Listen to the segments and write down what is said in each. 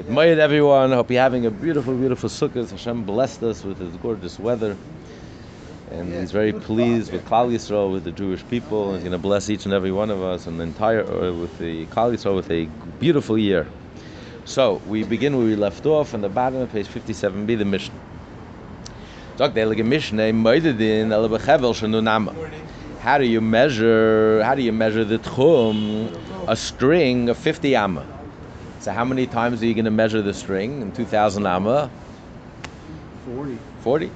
Good morning, everyone. Hope you're having a beautiful, beautiful Sukkot. Hashem blessed us with His gorgeous weather, and He's very pleased with Klal Yisrael, with the Jewish people. He's going to bless each and every one of us and the entire uh, with the Klal Yisrael with a beautiful year. So we begin where we left off on the bottom of page 57b, the Mishnah. Sagt der Heilige Mishnah, "Moededin ele bechevel shenu nama." How do you measure? How do you measure the tchum? A string of 50 amma. So how many times are you going to measure the string in 2,000 amma? 40. 40.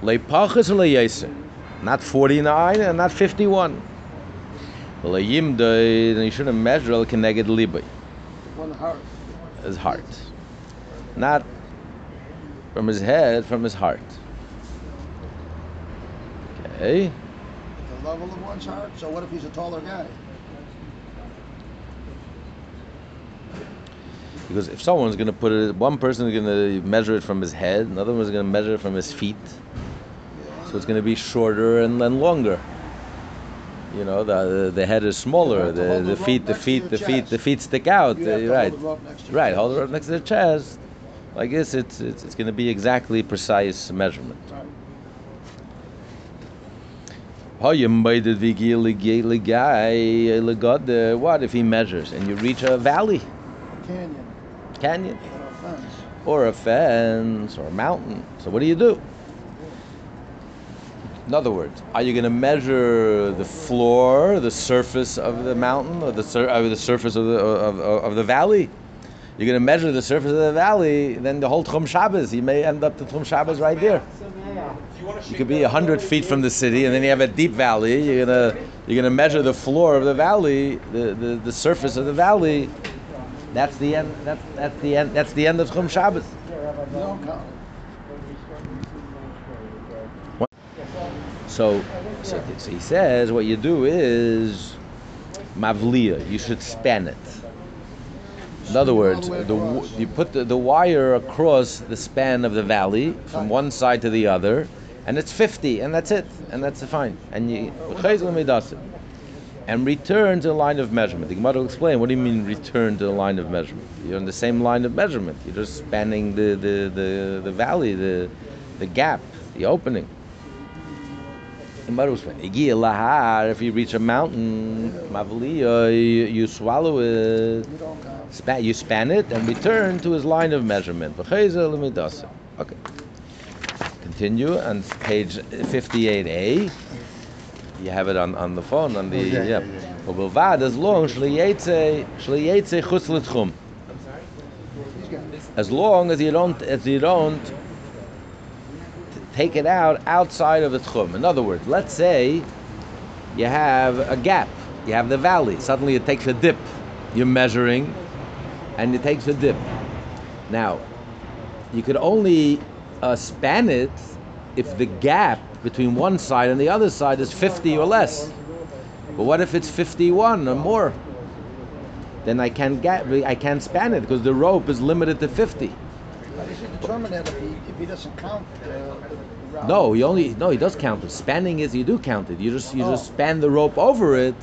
Leipachas leyeser. Not 49 and not 51. Leyimde, then you shouldn't measure el keneged libay, One heart. his heart. Not from his head, from his heart. Okay. At the level of one's heart. So what if he's a taller guy? Because if someone's going to put it, one person is going to measure it from his head, another one's going to measure it from his feet. So it's going to be shorter and then longer. You know, the the head is smaller. The the the feet the feet the feet the feet stick out. Uh, right, hold the rope next right. Hold it up next to the chest. Like this, it's it's, it's going to be exactly precise measurement. Right. What if he measures and you reach a valley, Canyon. Canyon? Or a fence. or a mountain. So what do you do? In other words, are you going to measure the floor, the surface of the mountain, or the sur- or the surface of the of, of, the valley? You're going to measure the surface of the valley, then the whole Tchum Shabbos, you may end up the Tchum Shabbos right there. You could be hundred feet from the city, and then you have a deep valley. You're gonna you're gonna measure the floor of the valley, the, the, the surface of the valley. That's the end. That's that's the end. That's the end of Tchum Shabbos. So, so, so he says what you do is mavliya. You should span it. In other words, the, you put the, the wire across the span of the valley from one side to the other, and it's 50, and that's it, and that's fine. And you and return to the line of measurement. The Gemara will explain what do you mean return to the line of measurement? You're in the same line of measurement. You're just spanning the, the, the, the valley, the, the gap, the opening. If you reach a mountain, mavliya, uh, you, swallow it. Span, you span it and return to his line of measurement. Okay. Continue on page 58a. You have it on, on the phone, on the, Oh, yeah, yeah. yeah, yeah. As long, shliyetze, shliyetze chutz l'tchum. He's got it. As long as you don't, as you don't take it out outside of the tchum. In other words, let's say you have a gap, you have the valley. Suddenly it takes a dip. You're measuring, and it takes a dip. Now, you could only uh, span it if the gap between one side and the other side is 50 or less. But what if it's 51 or more? Then I can't get, I can't span it because the rope is limited to 50. How does he determine that if he, if he doesn't count uh, No, you only no, he does count it. Spanning is you do count it. You just you just Oh. span the rope over it.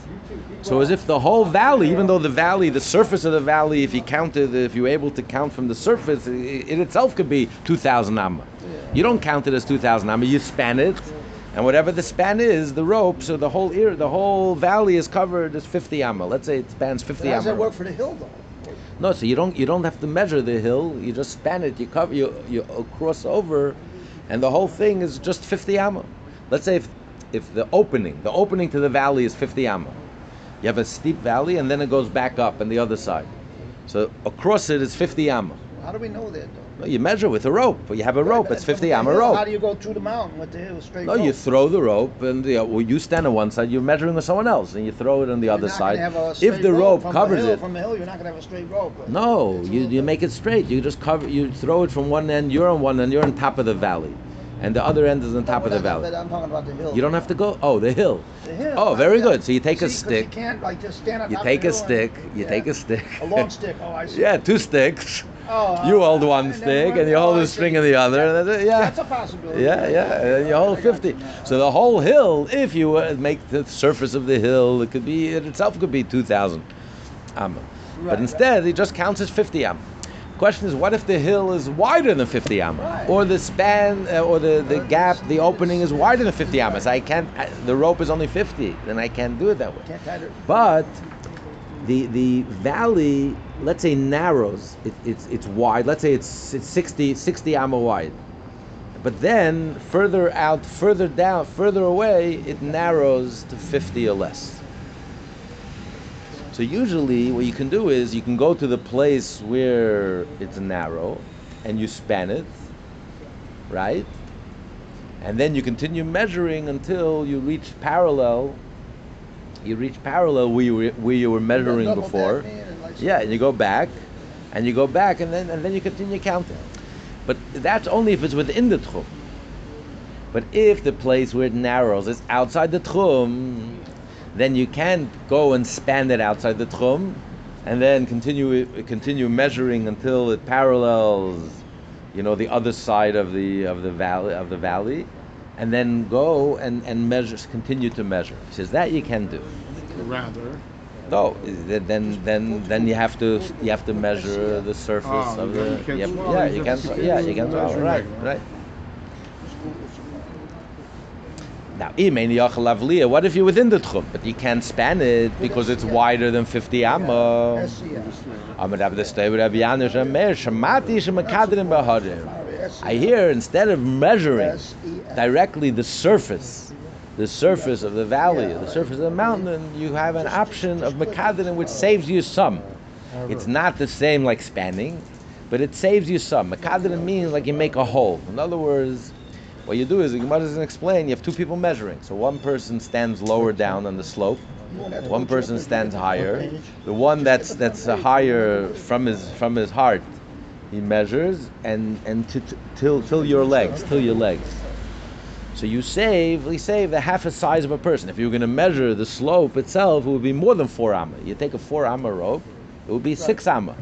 So as if the whole valley, even though the valley, the surface of the valley, if you counted, if you're able to count from the surface, it itself could be 2,000 amma. You don't count it as 2,000 amma. You span it, and whatever the span is, the rope, so the whole ear, the whole valley is covered as 50 amma. Let's say it spans 50 How does that work for the hill, though? No, so you don't you don't have to measure the hill. You just span it. You cover you you uh, cross over, and the whole thing is just 50 amma. Let's say if if the opening the opening to the valley is 50 amma, you have a steep valley and then it goes back up on the other side. So across it is 50 amma. How do we know that, though? No, you measure with a rope. You have a rope. It's 50 the amma hill, rope. How do you go through the mountain with the hill straight No, rope? you throw the rope, and you, know, well, you stand on one side. You're measuring with someone else, and you throw it on the You're other side. a If the rope from covers hill, it, From the hill, you're not going to have a straight rope. No, a you, you make it straight. You just cover. You throw it from one end. You're on one end. You're on top of the valley, and the other end is on top No, of the valley. I'm talking about the hill. You don't have to go. Oh, the hill. The hill. Oh, very yeah. good. So you take a stick. You can't like just stand on You take a stick. and- You yeah. take a stick. A long stick. Oh, I see. yeah, two sticks. Oh, You uh, hold one stick, and you hold the string in the other. Yeah. That's a possibility. Yeah, yeah, and you hold 50. So the whole hill, if you uh, make the surface of the hill, it could be, it itself could be 2,000 amma. But Right, instead, he just counts as 50 amma. Question is, what if the hill is wider than 50 amma, Right. or the span, uh, or the, the gap, the opening is wider than 50 amma? So I can't. I, the rope is only 50, then I can't do it that way. Can't tie it. But the the valley, let's say narrows. It, it's it's wide. Let's say it's it's 60 60 amma wide. But then further out, further down, further away, it narrows to 50 or less. So usually, what you can do is you can go to the place where it's narrow, and you span it, right? And then you continue measuring until you reach parallel. You reach parallel where you were, where you were measuring before. tap me and like- Yeah, and you go back, and you go back, and then and then you continue counting. But that's only if it's within the tchum. But if the place where it narrows is outside the tchum, then you can't go and span it outside the tchum, and then continue continue measuring until it parallels, you know, the other side of the of the valley of the valley, and then go and and measure, continue to measure. He says that you can do. Rather, No, then then then then you have to you have to measure the surface Oh, of the can't yeah, you you can yeah you can swallow right right. Now, imein yachal avliya. What if you're within the tchum, but you can't span it because it's wider than 50 amma? SCS. Amar Rabbi Stei, Rabbi Yanush, Amir, Shamati shemakadrim baharim. I hear instead of measuring directly the surface, the surface of the valley, the surface of the mountain, you have an option of makadrim which saves you some. It's not the same like spanning, but it saves you some. Makadrim means like you make a hole. In other words, what you do is the Gemara doesn't explain. You have two people measuring. So one person stands lower down on the slope, one person stands higher. The one that's that's higher from his from his heart, he measures and and till till your legs, till your legs. So you save, we save the half a size of a person. If you were going to measure the slope itself, it would be more than four amma. You take a four amma rope, it would be six amma.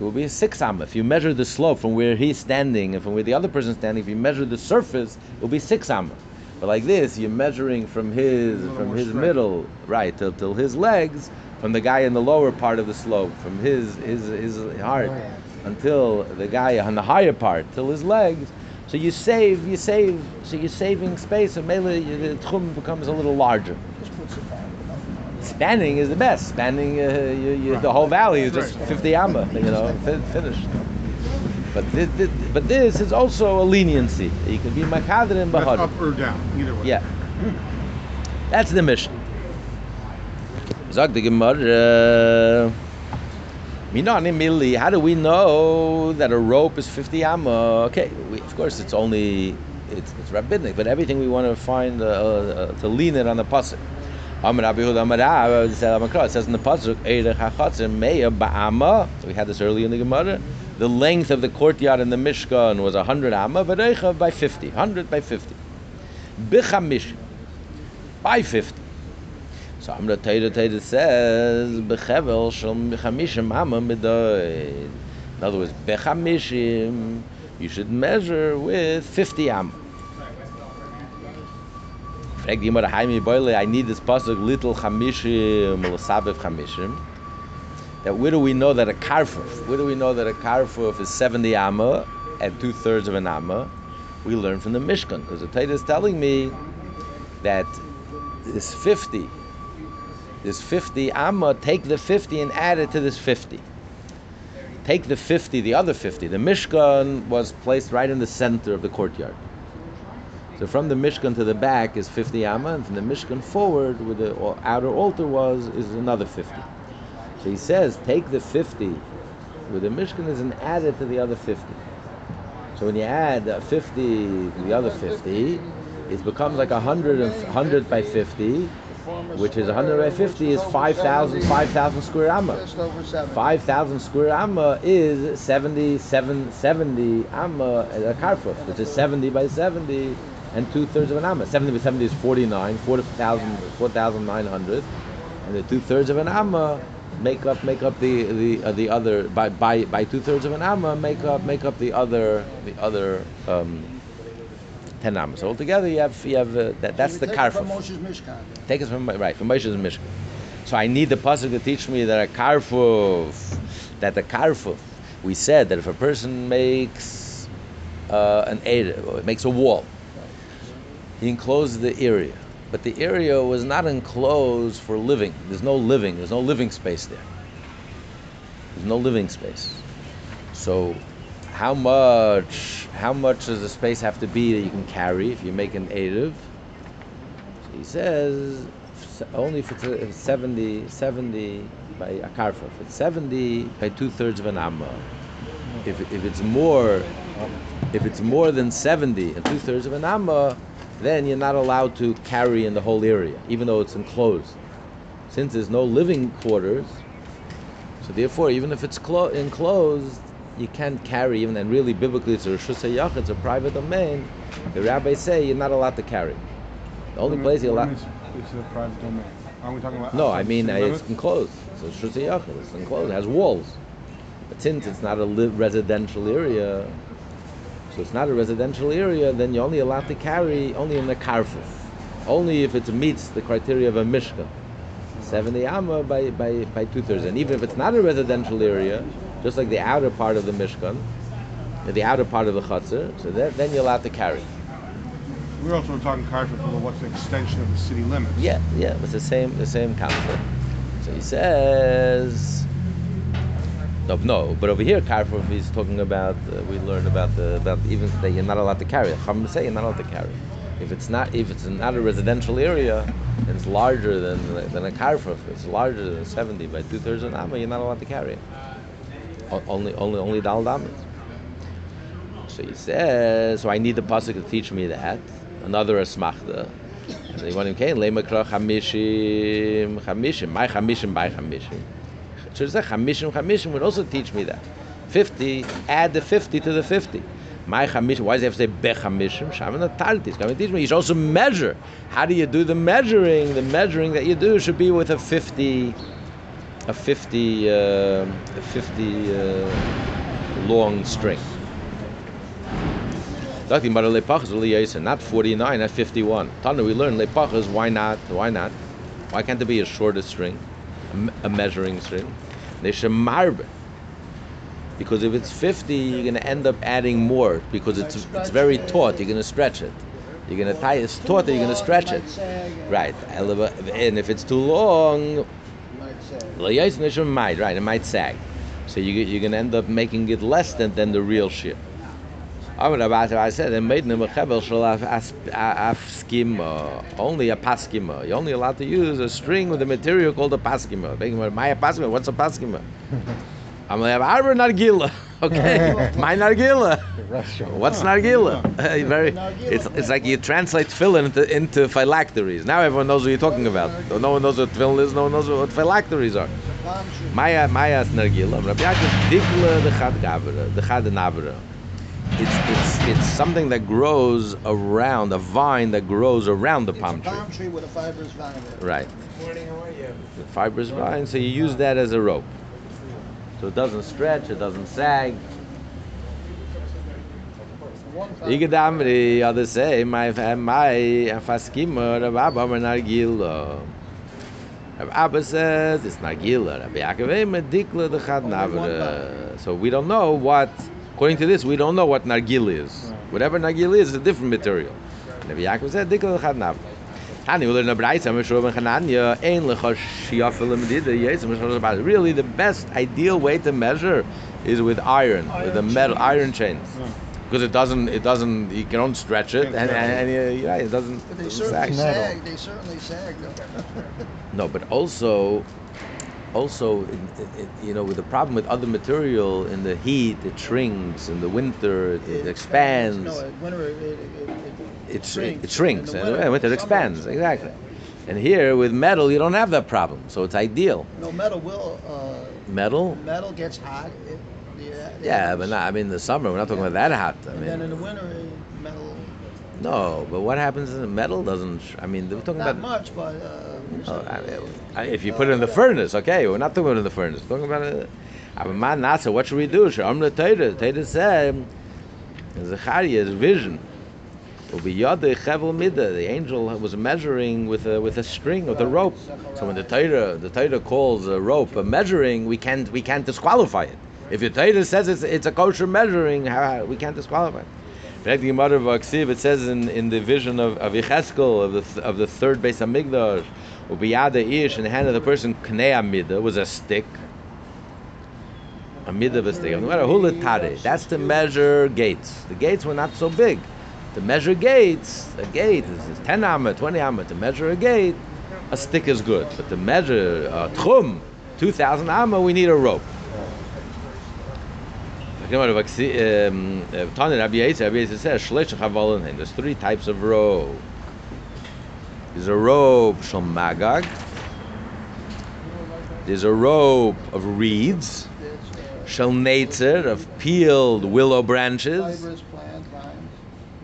It would be a six amma. If you measure the slope from where he's standing and from where the other person's standing, if you measure the surface, it would be six amma. But like this, you're measuring from his from his straight. middle, right, till, till his legs, from the guy in the lower part of the slope, from his his his heart oh, until the guy on the higher part, till his legs. So you save, you save, so you're saving space, and maybe the tchum becomes a little larger. Just puts it down. Spanning is the best. Spanning, uh, you, you, the whole valley is just Right. 50 amma, you know, fin- finished. But this, this, but this is also a leniency. You can be makadr and that's up or down, either way. Yeah. That's the mission. Zag the Gemara. How do we know that a rope is 50 amma? Okay, we, of course it's only, it's, it's rabbinic, but everything we want to find uh, uh, to lean it on the pasuk. Rav, it says in the pasuk. So we had this earlier in the Gemara. The length of the courtyard in the Mishkan was 100 amma, but by 50, 100 by 50. Bichamish, by 50. So Amra Teira Teira says, Bechevel Shal Bechamishim Amma Midoid. In other words, Bechamishim, you should measure with 50 Amma. Frag die Gemara Haimi Boile, I need this pasuk little Chamishim, L'sabev Chamishim. That where do we know that a karfuf? Where do we know that a karfuf is 70 amma and two thirds of an amma? We learn from the Mishkan because the Torah is telling me that this 50, this 50 amma, take the 50 and add it to this 50. Take the 50, the other 50. The Mishkan was placed right in the center of the courtyard. So from the Mishkan to the back is 50 amma, and from the Mishkan forward, where the outer altar was, is another 50. So he says, take the 50 where the Mishkan is and add it to the other 50. So when you add uh, 50 to the other 50, it becomes like 100, 100 by 50, which is 150 is 5,000 5,000 square amma. Just over seven. 5,000 square amma is 70, 7, 70 amma a karfuf, which is 70 by 70 and two thirds of an amma. 70 by 70 is 49, 4,000 4,900, and the two thirds of an amma make up make up the the uh, the other by by by two thirds of an amma make up make up the other the other um, ten ammas. So altogether you have you have uh, that that's You the take it From. Moshe's Mishkan. Take it from right from Moshe's Mishkan. So I need the pasuk to teach me that a karfuf, that the karfuf, we said that if a person makes uh, an or makes a wall, he encloses the area. But the area was not enclosed for living. There's no living. There's no living space there. There's no living space. So, how much? How much does the space have to be that you can carry if you make an erev? So he says only if it's, if it's 70, 70 by a karfa. If it's 70 by two thirds of an amma. If, if it's more, if it's more than 70 and two thirds of an amma, then you're not allowed to carry in the whole area, even though it's enclosed. Since there's no living quarters, so therefore, even if it's clo- enclosed, you can't carry. Even and really, biblically, it's a hayach, it's a private domain. The rabbis say you're not allowed to carry. The only place you're allowed. It's a private domain. Aren't we talking about? No, I mean uh, it's enclosed. So hayach, it's enclosed. It has walls. But since it's not a li- residential area, so it's not a residential area, then you're only allowed to carry only in the karfuf. Only if it meets the criteria of a mishkan. 70 amma by, by, by two thirds. And even if it's not a residential area, just like the outer part of the mishkan, the outer part of the chutzner, so that, then you're allowed to carry. We're also talking Carter for what's an extension of the city limits. Yeah, yeah, it's the same the same concept. So he says, no, no, but over here, Karfov is talking about. Uh, we learned about the about even that you're not allowed to carry. Chacham say you're not allowed to carry. If it's not if it's not a residential area and it's larger than than a Karfov, it's larger than 70 by two thirds of an amma, you're not allowed to carry it. Only only only dal damas. So he says, so I need the pasuk to teach me that. Another asmachta. And then one came, lema kra chamishim, chamishim, my chamishim, by chamishim. So he said, chamishim, chamishim would also teach me that. 50, add the 50 to the 50. My chamishim, why does he have to say be chamishim? Shaman tartis. Come and teach me. You should also measure. How do you do the measuring? The measuring that you do should be with a 50, a 50, uh, a 50 uh, long string. Talking about lepachas liyaisa, not 49, not 51. Tana, we learn lepachas, why not? Why not? Why can't there be a shorter string, a, measuring string? They should marbe. Because if it's 50, you're going to end up adding more because it's it's very taut. You're going to stretch it. You're going to tie it's taut, you're going to stretch it. Right. And if it's too long, Might right, it might sag. So you, you're going to end up making it less than, than the real shit. Aber Rabbi I said, "They made them a chebel shel af- as- a- afskima, only a paskima. You're only allowed to use a string with a material called a paskima. What's a paskima? I'm going to like, arbor nargila. Okay, my nargila. What's nargila? Ah. Very. It's it's like you translate tefillin into, into phylacteries. Now everyone knows what you're talking about. No one knows what tefillin is. No one knows what phylacteries are. Palm tree. Maya Maya's nargila. Rabbi Yaakov digla the chad gavra, the chad navra. It's it's it's something that grows around a vine that grows around the It's palm a tree. palm tree with a fibrous vine. in it. Right. Morning, how are you? The fibrous vine. So you use that as a rope. So it doesn't stretch. It doesn't sag. Fiber. Igadamri, others say, my my faskima, Rav Abba nargila. Rav Abba says it's nargila. Rabbi Yaakov eh, medikla the chad. So we don't know what, according to this, we don't know what nargila is. Whatever nargila is, is a different material. Rabbi Yaakov said dikla the chad navra. Hani will learn a brayta mishur ben Chananya ein lecha shiyafel medida yes Really, the best ideal way to measure is with iron, with a metal chains. iron chains hmm. because it doesn't it doesn't you can stretch it Can't and, and, and, yeah it doesn't But they sag. certainly sag. They certainly sag. no but also also it, it, you know with the problem with other material in the heat it shrinks in the winter it, it expands No, in winter it, it, it, shrinks. In and the winter, winter, it expands exactly and here with metal you don't have that problem so it's ideal No, metal will. Uh, metal metal gets hot. It, the yeah but not I mean the summer we're not talking about that hot I And then in the winter, metal. no but what happens in the metal doesn't sh- I mean we're talking Not about much, but. Uh, I mean, I- if you put it in the furnace, okay, we're not talking about in the furnace. We're talking about it. I'm man nasa. What should we do? Shalom the Torah. Torah said, Zechariah's vision. Will be yada chevel mida. The angel was measuring with a with a string with a rope. So when the Torah the Torah calls a rope a measuring, we can't we can't disqualify it If your Torah says it's, it's a kosher measuring, we can't disqualify. it. the of it says in, in the vision of, of Yecheskel, of the, of the third base of Migdash, Ubiyada Ish, in the hand of the person, Knei Amida, was a stick. A midah of a stick. That's to measure gates. The gates were not so big. To measure gates, a gate is, is 10 amma, 20 amma. To measure a gate, a stick is good. But to measure a tchum, 2,000 amma, we need a rope. Um, uh, Tanya Rabbi Yishmael, Rabbi says, "Shlesh chavalin There's three types of rope. There's a rope shel magag. There's a rope of reeds. Shel netzer of peeled willow branches.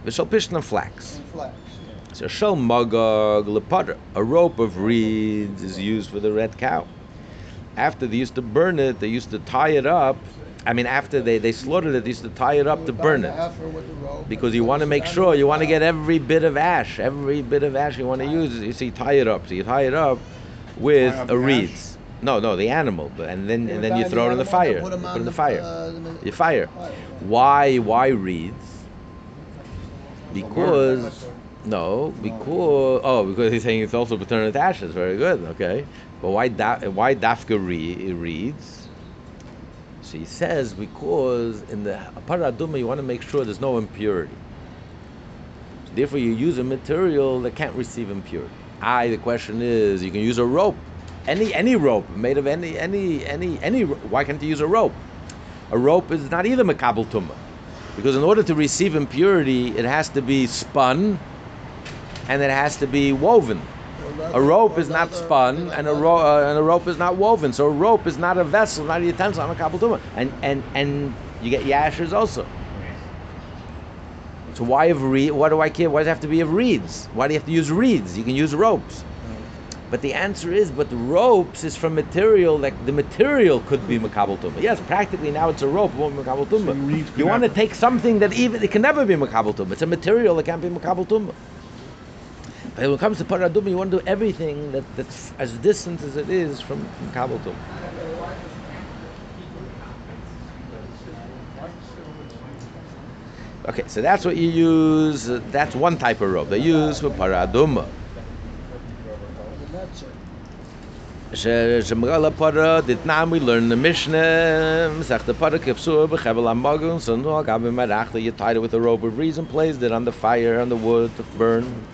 Plant, pishna flax. flax. yeah. So shel magag lepatra. A rope of reeds is used for the red cow. After they used to burn it, they used to tie it up. I mean, after they, they slaughtered it, they used to tie it up to burn it. heifer with the rope Because you want to make sure, you want to get every bit of ash, every bit of ash you want to use. You see, tie it up. So you tie it up with a the reeds. No, no, the animal, but and then and then you throw it in the fire. Put it in the fire. uh, You fire. Why? Why reeds? Because no, because oh, because he's saying it's also paternal ashes. Very good. Okay, but why da, why dafka re, reeds? So he says because in the paraduma you want to make sure there's no impurity. Therefore, you use a material that can't receive impurity. I. The question is, you can use a rope, any any rope made of any any any any. Why can't you use a rope? A rope is not either makabel tumah, because in order to receive impurity, it has to be spun, and it has to be woven. A rope is not spun, and a uh, and a rope is not woven. So a rope is not a vessel, not a utensil, not a kabel tumah. And and and you get yashers also. So why of reed? Why do I care? Why does it have to be of reeds? Why do you have to use reeds? You can use ropes. But the answer is, but ropes is from material that the material could be makabel tumah. Yes, practically now it's a rope, won't be makabel tumah. reeds could you want to take something that even it can never be makabel tumah. It's a material that can't be makabel tumah. But when it comes to paraduma, you want to do everything that, that's as distant as it is from makabel tumah. Okay, so that's what you use. that's one type of rope they use for paraduma. The nets are- She- Shemagala para ditnam we learn the Mishnah. Masech the para kipsur b'chevel amagun. So no, gabi marachta. You tied it with a rope of reeds and placed it on the fire on the wood to burn.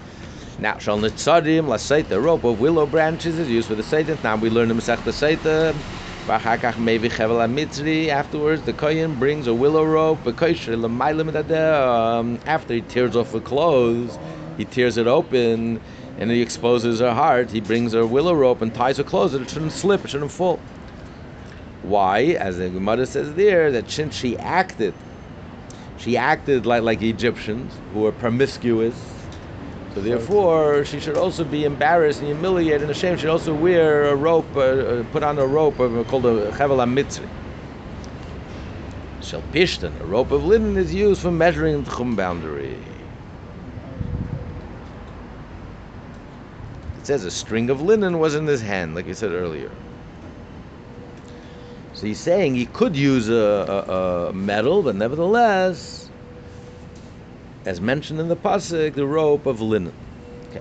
Now shall nitzadim laseit the rope of willow branches is used for the seitan. Now we learn the Masech the seita. V'achakach maybe chevel mitzri. Afterwards, the kohen brings a willow rope. Dadeh. Um, After he tears off the clothes, he tears it open and he exposes her heart. He brings her willow rope and ties her clothes. It shouldn't slip. It shouldn't fall. Why? As the Gemara says there, that since she acted, she acted like like Egyptians who were promiscuous. So therefore, she should also be embarrassed and humiliated and ashamed. She should also wear a rope, uh, uh, put on a rope uh, called a chevel mitzri. Shel pishtan, a rope of linen is used for measuring the chum boundary. It says a string of linen was in his hand, like I said earlier. So he's saying he could use a, a, a metal, but nevertheless, as mentioned in the pasuk, the rope of linen. Okay.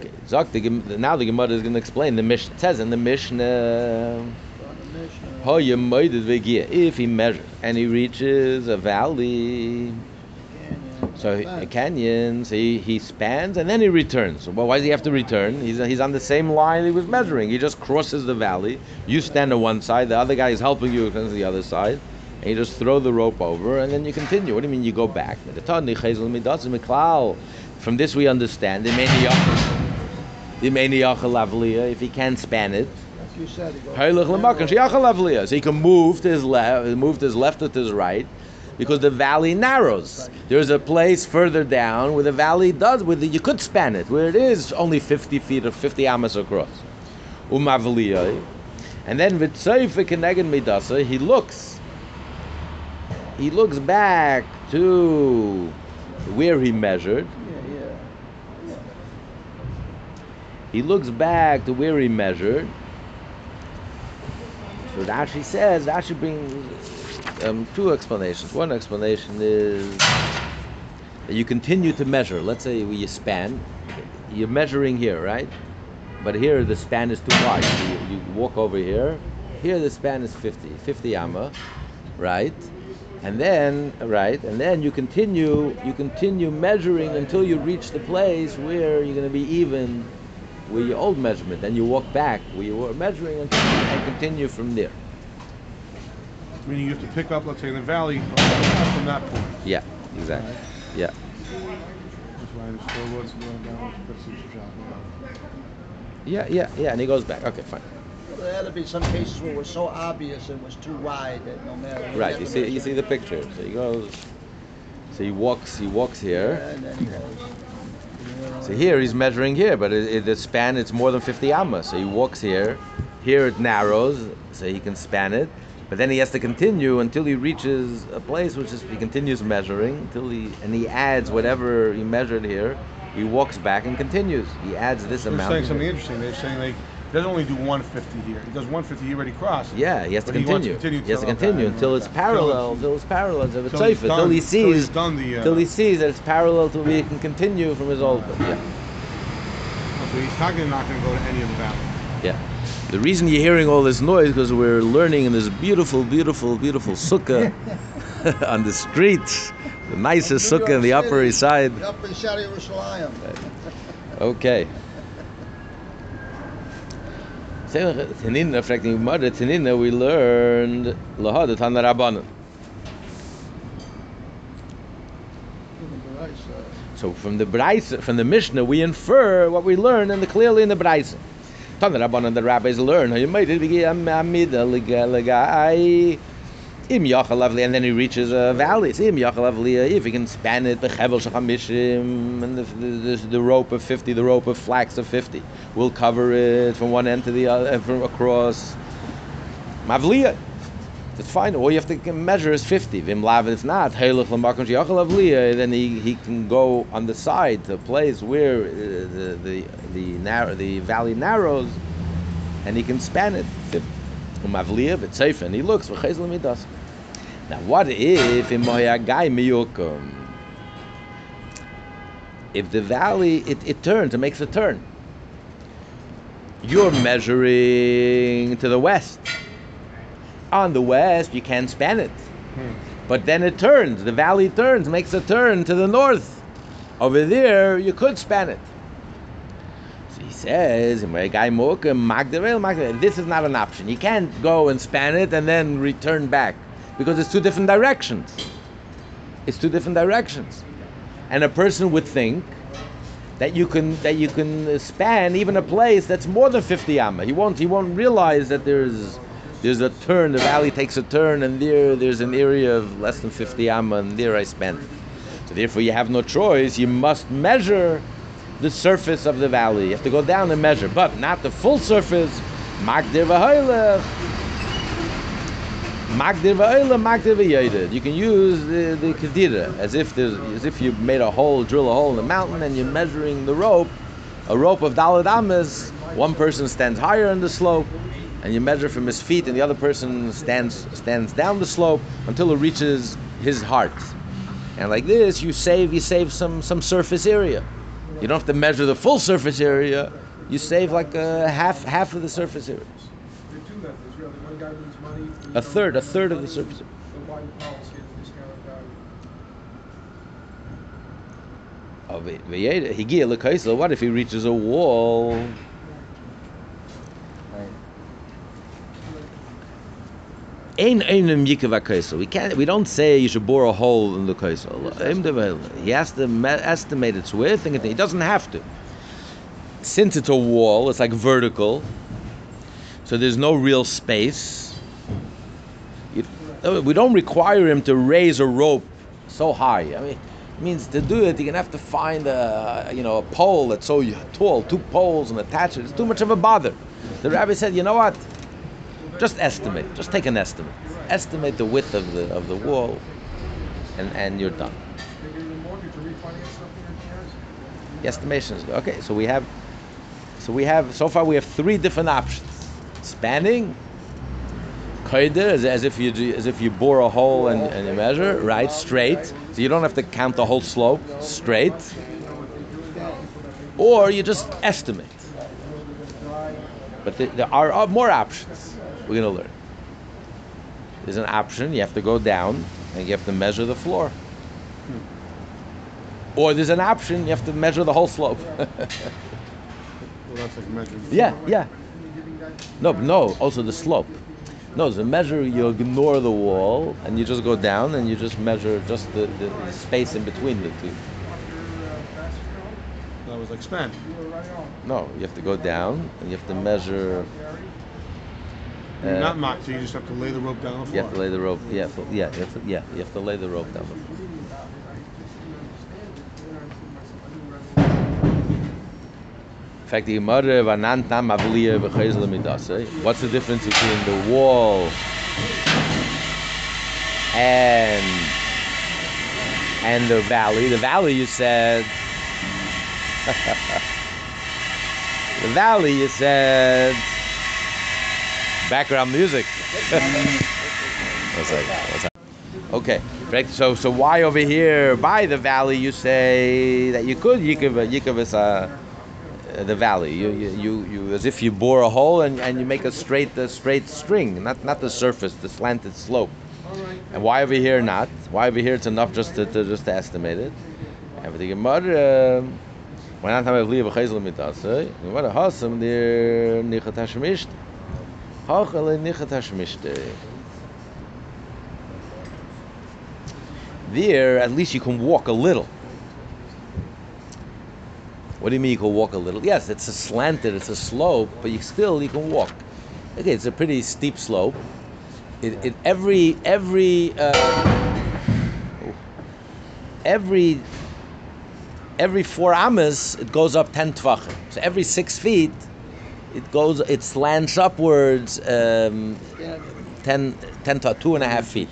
Okay. Zok, the, Gem- now the Gemara is going to explain the Mishnah. It says in the Mishnah. on the Mishnah. "Ho yemoided v'gia," If he measures and he reaches a valley. So he- a Fence. he, he spans and then he returns. Well, why does he have to return? He's, he's on the same line he was measuring. He just crosses the valley. You stand on one side, the other guy is helping you to the other side, and you just throw the rope over and then you continue. What do you mean you go back? From this we understand the if he can span it. Like you said, he goes. Heilig lemakan, sheyachal avliya. So he can move to his left, move to his left or to his right, because the valley narrows. There's a place further down where the valley does, where the, you could span it, where it is only 50 feet or 50 amas across. Umavliya. And then v'tzayfe keneged midasa, he looks, he looks back to where he measured. Yeah, yeah. yeah. He looks back to where he measured. So Rashi says, Rashi brings um, two explanations. One explanation is you continue to measure. Let's say you span, you're measuring here, right? But here the span is too wide. You, you walk over here. Here the span is 50, 50 amma, right? And then, right, and then you continue, you continue measuring until you reach the place where you're going to be even with your old measurement. Then you walk back where you were measuring and continue from there. Meaning you have to pick up, let's say, in the valley from that point. Yeah, exactly. Yeah. That's why I understood what's going down. That's the job. Yeah, yeah, yeah, and he goes back. Okay, fine. There had to be some cases where it was so obvious it was too wide that no matter. Right. had You see, measure. you see the picture. So he goes. So he walks. He walks here. And then he goes. So here he's measuring here, but it, it, the span it's more than 50 amma. So he walks here. Here it narrows, so he can span it. But then he has to continue until he reaches a place which is he continues measuring until he and he adds whatever he measured here. He walks back and continues. He adds this They're amount. saying something interesting. They're saying like he doesn't only do 150 here. He does 150 he already crossed. Yeah, he has to But he to continue. continue He has to till- okay, continue I until it's parallel. Until it's parallel to the till he's tzeifa. Till done- he sees. done the, uh, he sees that it's parallel to where he can continue from his old. Yeah, So he's talking not going to go to any of the valley. Yeah. The reason you're hearing all this noise because we're learning in this beautiful, beautiful, beautiful sukkah on the streets, the nicest sukkah in the Upper East Side. Up in. Okay. Uh, Tanina, fragt die Gemara, Tanina, we learned Lahad, Tana Rabbanan. So from the Braisa, from the Mishnah, we infer what we learn in the clearly in the Braisa. Tana Rabbanan, the rabbis learn. Im Yachalavli, and then he reaches uh, a valley. See im Yachalavli, uh, if he can span it, bechevel shachamishim, and the, the, the rope of 50, the rope of flax of 50, will cover it from one end to the other, from across. Mavliya. That's fine. All you have to measure is 50. Vim lav, if not, then he, he can go on the side to a place where uh, the, the, the, narrow, the valley narrows, and he can span it. And he looks. Now, what if? If the valley it, it turns, it makes a turn. You're measuring to the west. On the west, you can't span it. Hmm. But then it turns. The valley turns, makes a turn to the north. Over there, you could span it. So he says, this is not an option. You can't go and span it and then return back because it's two different directions. It's two different directions. And a person would think that you can that you can span even a place that's more than 50 amma. He won't he won't realize that there's there's a turn, the valley takes a turn, and there there's an area of less than 50 amma, and there I spend. So therefore, you have no choice. You must measure the surface of the valley. You have to go down and measure, but not the full surface. Magdir. You can use the, the kedira as if there's as if you made a hole, drill a hole in the mountain, and you're measuring the rope. A rope of dalad amas. One person stands higher on the slope, and you measure from his feet, and the other person stands stands down the slope until it reaches his heart. And like this, you save you save some some surface area. You don't have to measure the full surface area. You save like uh, half half of the surface area. A third, a third of the surface. Value. Oh, What if he reaches a wall? We can't. We don't say you should bore a hole in the kaisel. He has to estimate its width. And he doesn't have to. Since it's a wall, it's like vertical. So there's no real space. We don't require him to raise a rope so high. I mean, it means to do it, you're gonna have to find a you know a pole that's so tall, two poles, and attach it. It's too much of a bother. The rabbi said, you know what? Just estimate. Just take an estimate. Estimate the width of the of the wall, and and you're done. The mortgage or refinance something that he has. The estimation is good. Okay, so we have, so we have so far we have three different options: spanning, Koider, as, if you as if you bore a hole and, and you measure, right, straight. So you don't have to count the whole slope straight. Or you just estimate. But th- there are uh, more options we're going to learn. There's an option, you have to go down and you have to measure the floor. Hmm. Or there's an option, you have to measure the whole slope. Well, that's like measuring. yeah, yeah. No, but no, also the slope. No, the measure, you ignore the wall and you just go down and you just measure just the, the, the space in between the two. That was like span. No, you have to go down and you have to measure. Uh, Not mock, so you just have to lay the rope down the You have to lay the rope. Yeah, so- yeah, you have to, yeah. You have to lay the rope down. In fact, the Gemara vanant nam avliya b'chayzel midase. What's the difference between the wall and and the valley? The valley, you said. the valley, you said. Background music. What's that? What's that? Okay, right. So, so why over here by the valley you say that you could yikav yikav is uh, uh, the valley. You, you you you as if you bore a hole and, and you make a straight a straight string, not not the surface, the slanted slope. And why over here not? Why over here it's enough just to, to just to estimate it. And for the why not have a liya b'chayzel mitase? Gemara hasam there nichat hashmisht. There, at least you can walk a little. What do you mean you can walk a little? Yes, it's a slanted, it's a slope, but you still you can walk. Okay, it's a pretty steep slope. It, it every every uh, every every four amas it goes up ten tvachim. So every six feet, it goes it slants upwards um, Yeah, 10, 10 to two and a half feet.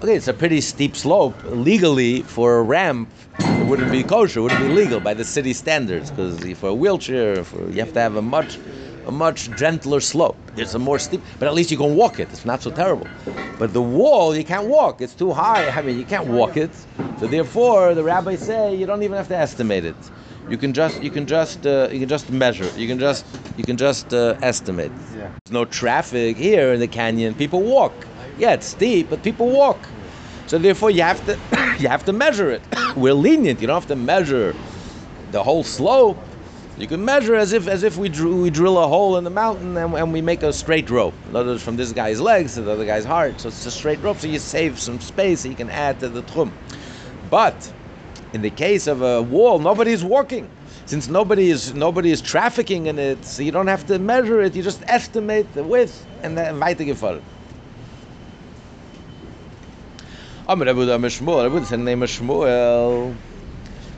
Okay, it's a pretty steep slope. Legally, for a ramp, it wouldn't be kosher. It wouldn't be legal by the city standards because for a wheelchair, for, you have to have a much, a much gentler slope. It's a more steep, but at least you can walk it. It's not so terrible. But the wall, you can't walk. It's too high. I mean, you can't walk it. So therefore, the rabbis say you don't even have to estimate it. You can just, you can just, uh, you can just measure. You can just, you can just uh, estimate. Yeah. There's no traffic here in the canyon. People walk. Yeah, it's steep, but people walk. So therefore, you have to you have to measure it. We're lenient. You don't have to measure the whole slope. You can measure as if as if we drew, we drill a hole in the mountain and, and we make a straight rope. In other words, from this guy's legs to the other guy's heart. So it's a straight rope. So you save some space. So you can add to the tchum. But in the case of a wall, nobody is walking. Since nobody is nobody is trafficking in it, so you don't have to measure it. You just estimate the width and then weitergefahren. Amr Rabbi Amr Shmuel, Rabbi said name of Shmuel.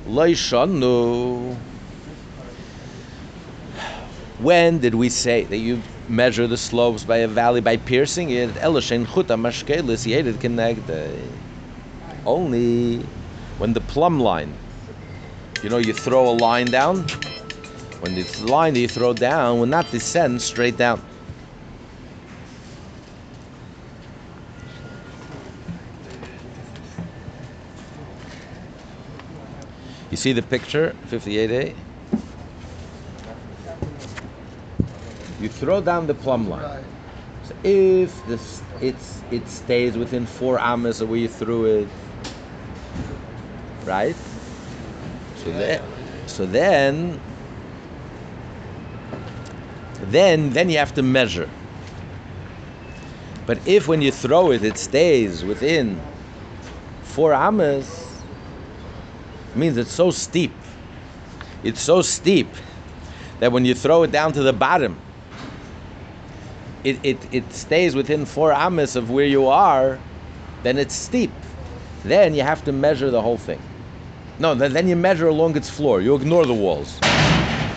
Loishanu. When did we say that you measure the slopes by a valley by piercing it? Elishen chuta mashkelis yedid kenegde. Only when the plumb line. You know, you throw a line down. When the line that you throw down will not descend straight down. You see the picture, 58A? You throw down the plumb line. So if this it's it stays within four amas of where you threw it, right? So then, so then, then then you have to measure. But if when you throw it, it stays within four amas, means it's so steep. It's so steep that when you throw it down to the bottom, it, it, it stays within four amas of where you are, then it's steep. Then you have to measure the whole thing. No, then, you measure along its floor. You ignore the walls.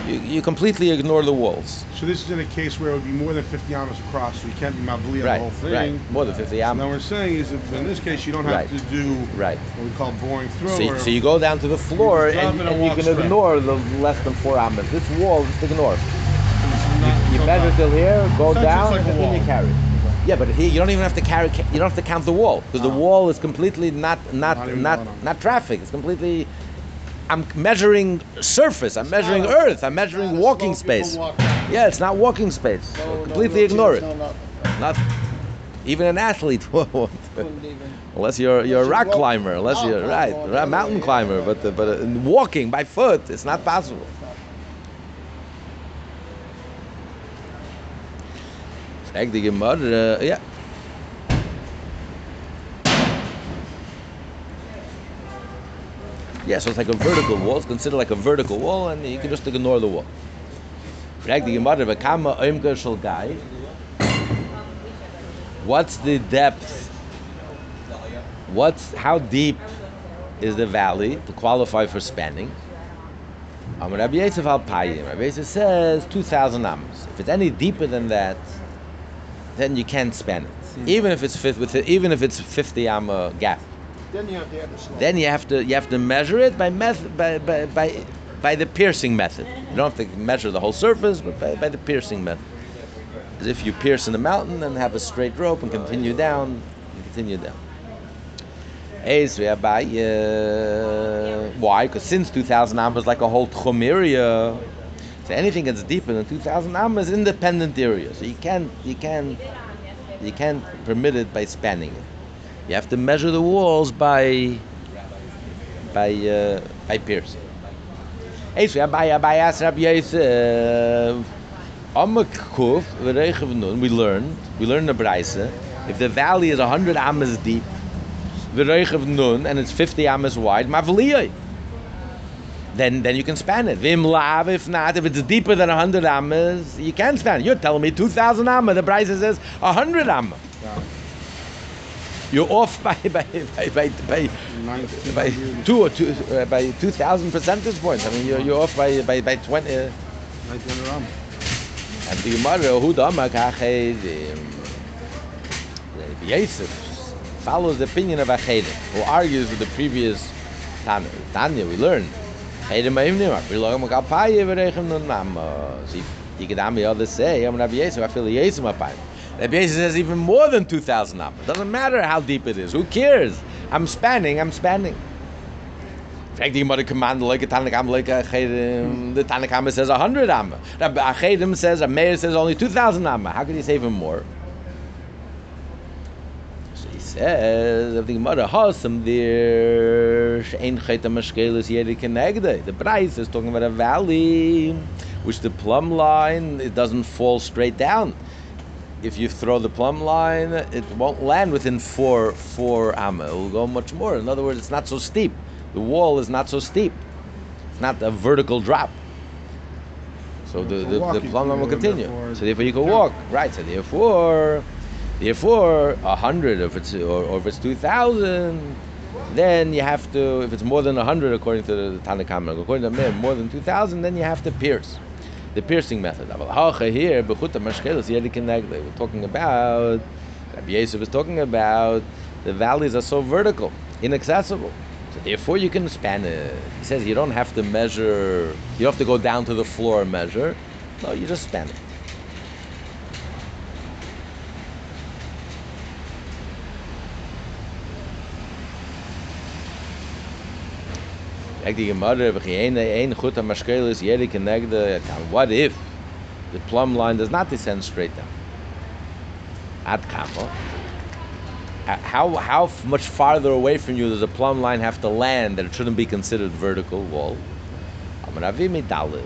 You, you completely ignore the walls. So this is in a case where it would be more than 50 amas across, so you can't be mavli on Right, the whole thing. right. More than 50 So now amas. we're saying is that in this case you don't have Right. to do Right. what we call boring through. So, you- so you go down to the floor drop and, and and you can straight. ignore the less than four amas. This wall, just ignore. not- You so measure till here, go down, like and then you carry. Yeah, but here you don't even have to carry. You don't have to count the wall because the wall is completely not not Not not not, traffic. It's completely. I'm measuring surface. I'm measuring a- earth. I'm measuring walking space. walk. Yeah, it's not walking space. No, no completely wheelchairs, ignore it. no nothing. Even an athlete won't. Unless you're you're a rock climber, unless you're right, mountain climber, but but uh, walking by foot, it's not possible. Die Gemara, uh, yeah. Yeah, so it's like a vertical wall. It's considered like a vertical wall, and you can just ignore the wall. What's the depth? What's how deep is the valley to qualify for spanning? Rabbi Yosef al Payim. Rabbi says two thousand amos. If it's any deeper than that, then you can't span it. Even if it's fifth with even if it's fifty amma gap, Then you have to add the slope. then you have to you have to measure it by method by, by, by, by the piercing method. You don't have to measure the whole surface, but by, by the piercing method. As if you pierce in the mountain and have a straight rope and continue down, and continue down. Uh, why? Because since 2,000 amos is like a whole tchum area, so anything that's deeper than 2,000 amos is independent area. So you can't, you can't, you can't permit it by spanning it. You have to measure the walls by, by, uh, by piercing. Eis Rabbi, Rabbi asked Rabbi Yosef, Amak V'reichav Nun, we learned, we learned the Braise, if the valley is 100 amas deep, V'reichav Nun, and it's 50 amas wide, Mavliyai. Then, then you can span it. Vim lav, if not, if it's deeper than 100 amas, you can span it. You're telling me 2,000 amma, the Braise says 100 amma. Yeah. You're off by, by, by, by, by, by two or two, uh, by 2,000 percentage points. I mean, you're, you're off by, by, by 20. Uh, And the Gemara, who kached, Yosef follows the opinion of Acheirim, who argues with the previous Tanya. Tanya, we learned. Chedim ma'im nimar, bilogam kapaye v'rechem nun mama. See, you could have others say, I'm Rabbi I feel Yosef mapayim. Rabbi Yosef says even more than 2,000 amma. Doesn't matter how deep it is. Who cares? I'm spanning, I'm spanning. In fact, the Gemara command like a Tanna Kamma like a Chedim. The Tanna Kamma says 100 amma. Rabbi Acheirim says, a Meir says only 2,000 amma. How could he say even more? So he says, of the Gemara, Hasam there, Shein Cheta Mashkelis Yeri Kenegde. The price is talking about a valley, which the plumb line, it doesn't fall straight down. If you throw the plumb line, it won't land within four four amma. It will go much more. In other words, it's not so steep. The wall is not so steep. It's not a vertical drop. So the, For the, the plumb line will continue. So therefore you can walk. Right. So therefore therefore a hundred if it's or, or if it's two thousand, then you have to if it's more than a hundred according to the Tanna Kamma, according to Meir, more than two thousand, then you have to pierce. The piercing method. Here. We're talking about Rabbi Yosef is talking about the valleys are so vertical, inaccessible. So therefore you can span it. He says you don't have to measure, you don't have to go down to the floor and measure. No, you just span it. Gemara, "V'chein ein kenegde." What if the plumb line does not descend straight down? At kamo. Uh, how how much farther away from you does a plumb line have to land that it shouldn't be considered vertical wall? Amaravi midalid,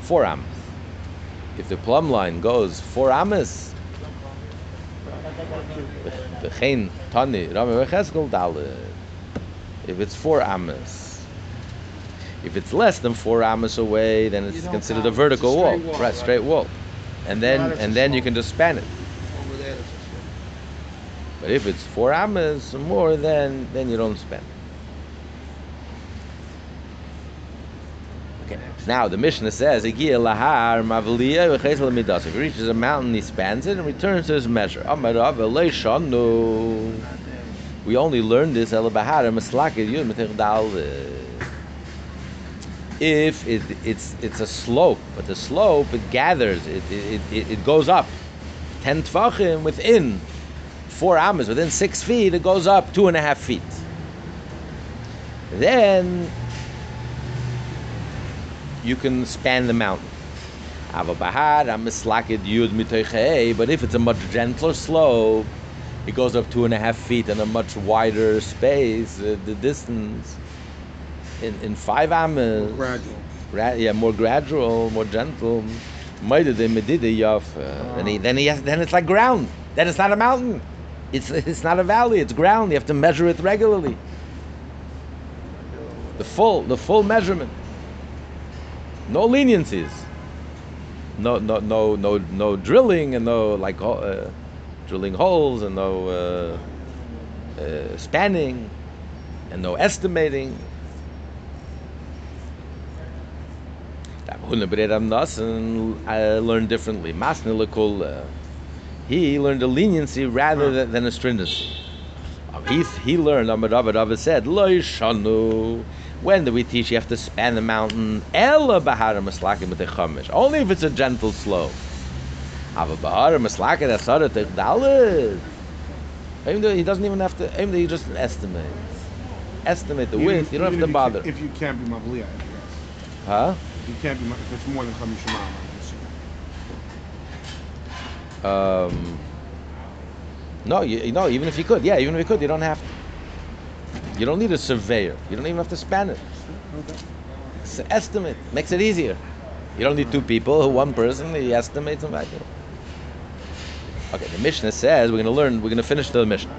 four amas. If the plumb line goes four amas. If it's four amas. If it's less than four amas away, then it's considered a vertical wall. wall, right, straight wall. And then and then you can just span it. Over there. But if it's four amas or more, then then you don't spend. Okay. Now the Mishnah says, "Igia lahar mavliya v'chesel midas." If he reaches a mountain, he spans it and returns to his measure. We only learned this el bahar maslakid yud dal. If it, it's it's a slope, but the slope it gathers, it it, it, it goes up. ten tefachim within four amas, within six feet, it goes up two and a half feet. Then you can span the mountain. But if it's a much gentler slope, it goes up two and a half feet in a much wider space, uh, the distance. In, in five amas, Gradual. Gra- yeah, more gradual, more gentle. Moide de medide yaf. uh, Then he, then he has, then it's like ground. Then it's not a mountain. It's it's not a valley. It's ground. You have to measure it regularly. The full the full measurement. No leniencies. No no no no no drilling and no like uh, drilling holes and no uh, uh, spanning and no estimating. Rav Huna B'rei Rav Nosson uh, learned differently. Uh, he learned a leniency rather than, than a stringency. Uh, He, he learned, Amar Rabba Rabba said. When do we teach you have to span the mountain? Ella bahara maslakim b'techamish. Only if it's a gentle slope. Ava bahara maslakim asara techdalit. Even though he doesn't even have to, even though he just estimates. Estimate the width, you don't have to bother. If you can't be Mavliya. Huh? Can't be, if it's more than Chamisha Mama, Um, no, you, no. Even if you could, yeah, even if you could, you don't have to. You don't need a surveyor. You don't even have to span it. It's an estimate. Makes it easier. You don't need two people. One person. He estimates and it. Okay, the Mishnah says we're going to learn. We're going to finish the Mishnah.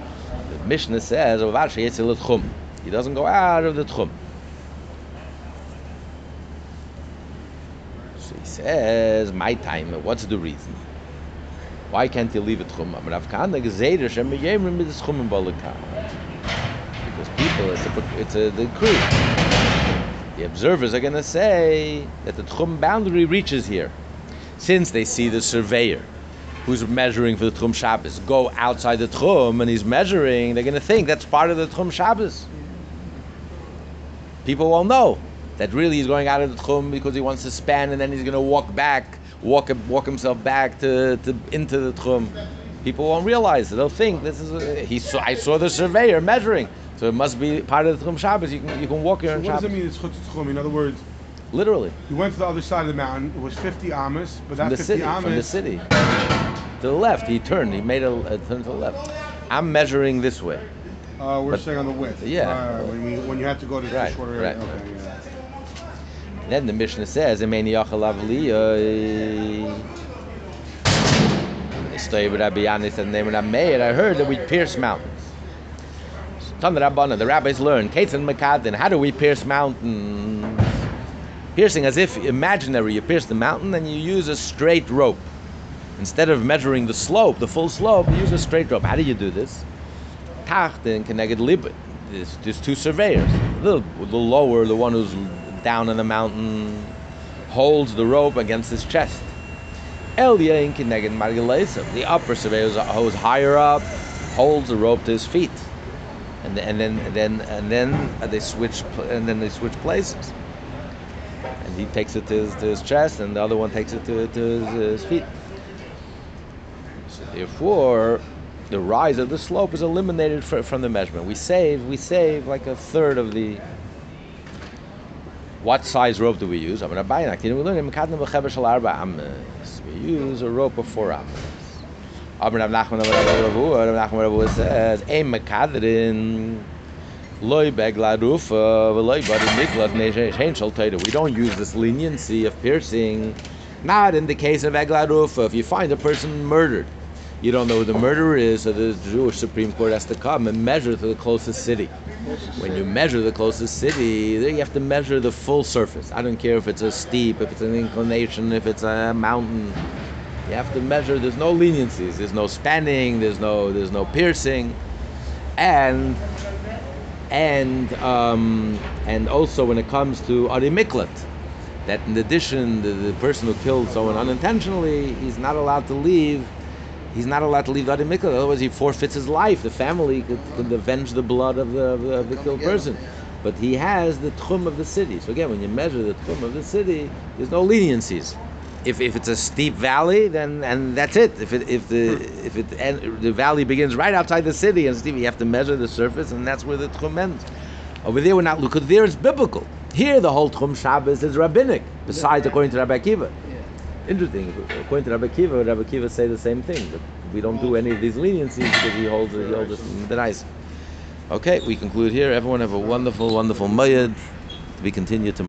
The Mishnah says. He doesn't go out of the tchum. So he says, "My time. What's the reason?" Why can't you leave it chum? Chum Because people, it's a, it's a decree. The observers are going to say that the tchum boundary reaches here. Since they see the surveyor who's measuring for the tchum Shabbos go outside the tchum and he's measuring, they're going to think that's part of the tchum Shabbos. People won't know that really he's going out of the tchum because he wants to span and then he's going to walk back, walk walk himself back to, to into the tchum. People won't realize it. They'll think this is a, he saw. I saw the surveyor measuring, so it must be part of the tchum Shabbos. You can you can walk here So on what does it mean it's Chutz Tchum? In other words, Literally you went to the other side of the mountain, it was 50 Amos, but that's the 50 city, Amos... from the city to the left. He turned. He made a, a turn to the left. I'm measuring this way. Uh, we're But- saying on the width. Yeah. Uh, when, we, when you had to go to the Right, shorter area. right. Okay, yeah. Then the Mishnah says, and. I heard that we pierce mountains. The rabbis learn, Ketan Makadin, how do we pierce mountains? Piercing as if imaginary, you pierce the mountain and you use a straight rope. Instead of measuring the slope, the full slope, you use a straight rope. How do you do this? Keneged Libet. There's, there's two surveyors. The, the lower, the one who's down in the mountain, holds the rope against his chest. Margelesim. The upper surveyor who's- higher up holds the rope to his feet. And, and then and then and then they switch and then they switch places. And he takes it to his, to his chest, and the other one takes it to, to his, his feet. So therefore, the rise of the slope is eliminated fr- from the measurement. We save we save like a third of the. What size rope do we use? I'm buy an We use a rope of four ames. Aber Rav Nachman Rav Rav Rav Nachman Rav says, "Ein Mekadrin loy begla rufa v'loy bari miklat ne'shein shel Torah." We don't use this leniency of piercing. Not in the case of egla. If you find a person murdered, you don't know who the murderer is, so the Jewish Supreme Court has to come and measure to the closest city. When you measure the closest city, you have to measure the full surface. I don't care if it's a steep, if it's an inclination, if it's a mountain. You have to measure. There's no leniencies. There's no spanning. There's no. There's no piercing, and and um, and also when it comes to arimiklat, that in addition, the, the person who killed someone unintentionally, he's not allowed to leave. He's not allowed to leave the arimiklat. Otherwise, he forfeits his life. The family could, could avenge the blood of the, of the, of the killed him. person. But he has the tchum of the city. So again, when you measure the tchum of the city, there's no leniencies. if, if it's a steep valley, then and that's it. If it if the hmm. if it and the valley begins right outside the city and steep, you have to measure the surface, and that's where the tchum ends. Over there, we're not looking. There, it's biblical. Here, the whole tchum Shabbos is rabbinic. Besides, according to Rabbi Akiva. Interesting. According to Rabbi Akiva, Rabbi Akiva say the same thing. That we don't do any of these leniencies because he holds holds the nice. Okay, we conclude here. Everyone have a wonderful, wonderful mayad We continue tomorrow.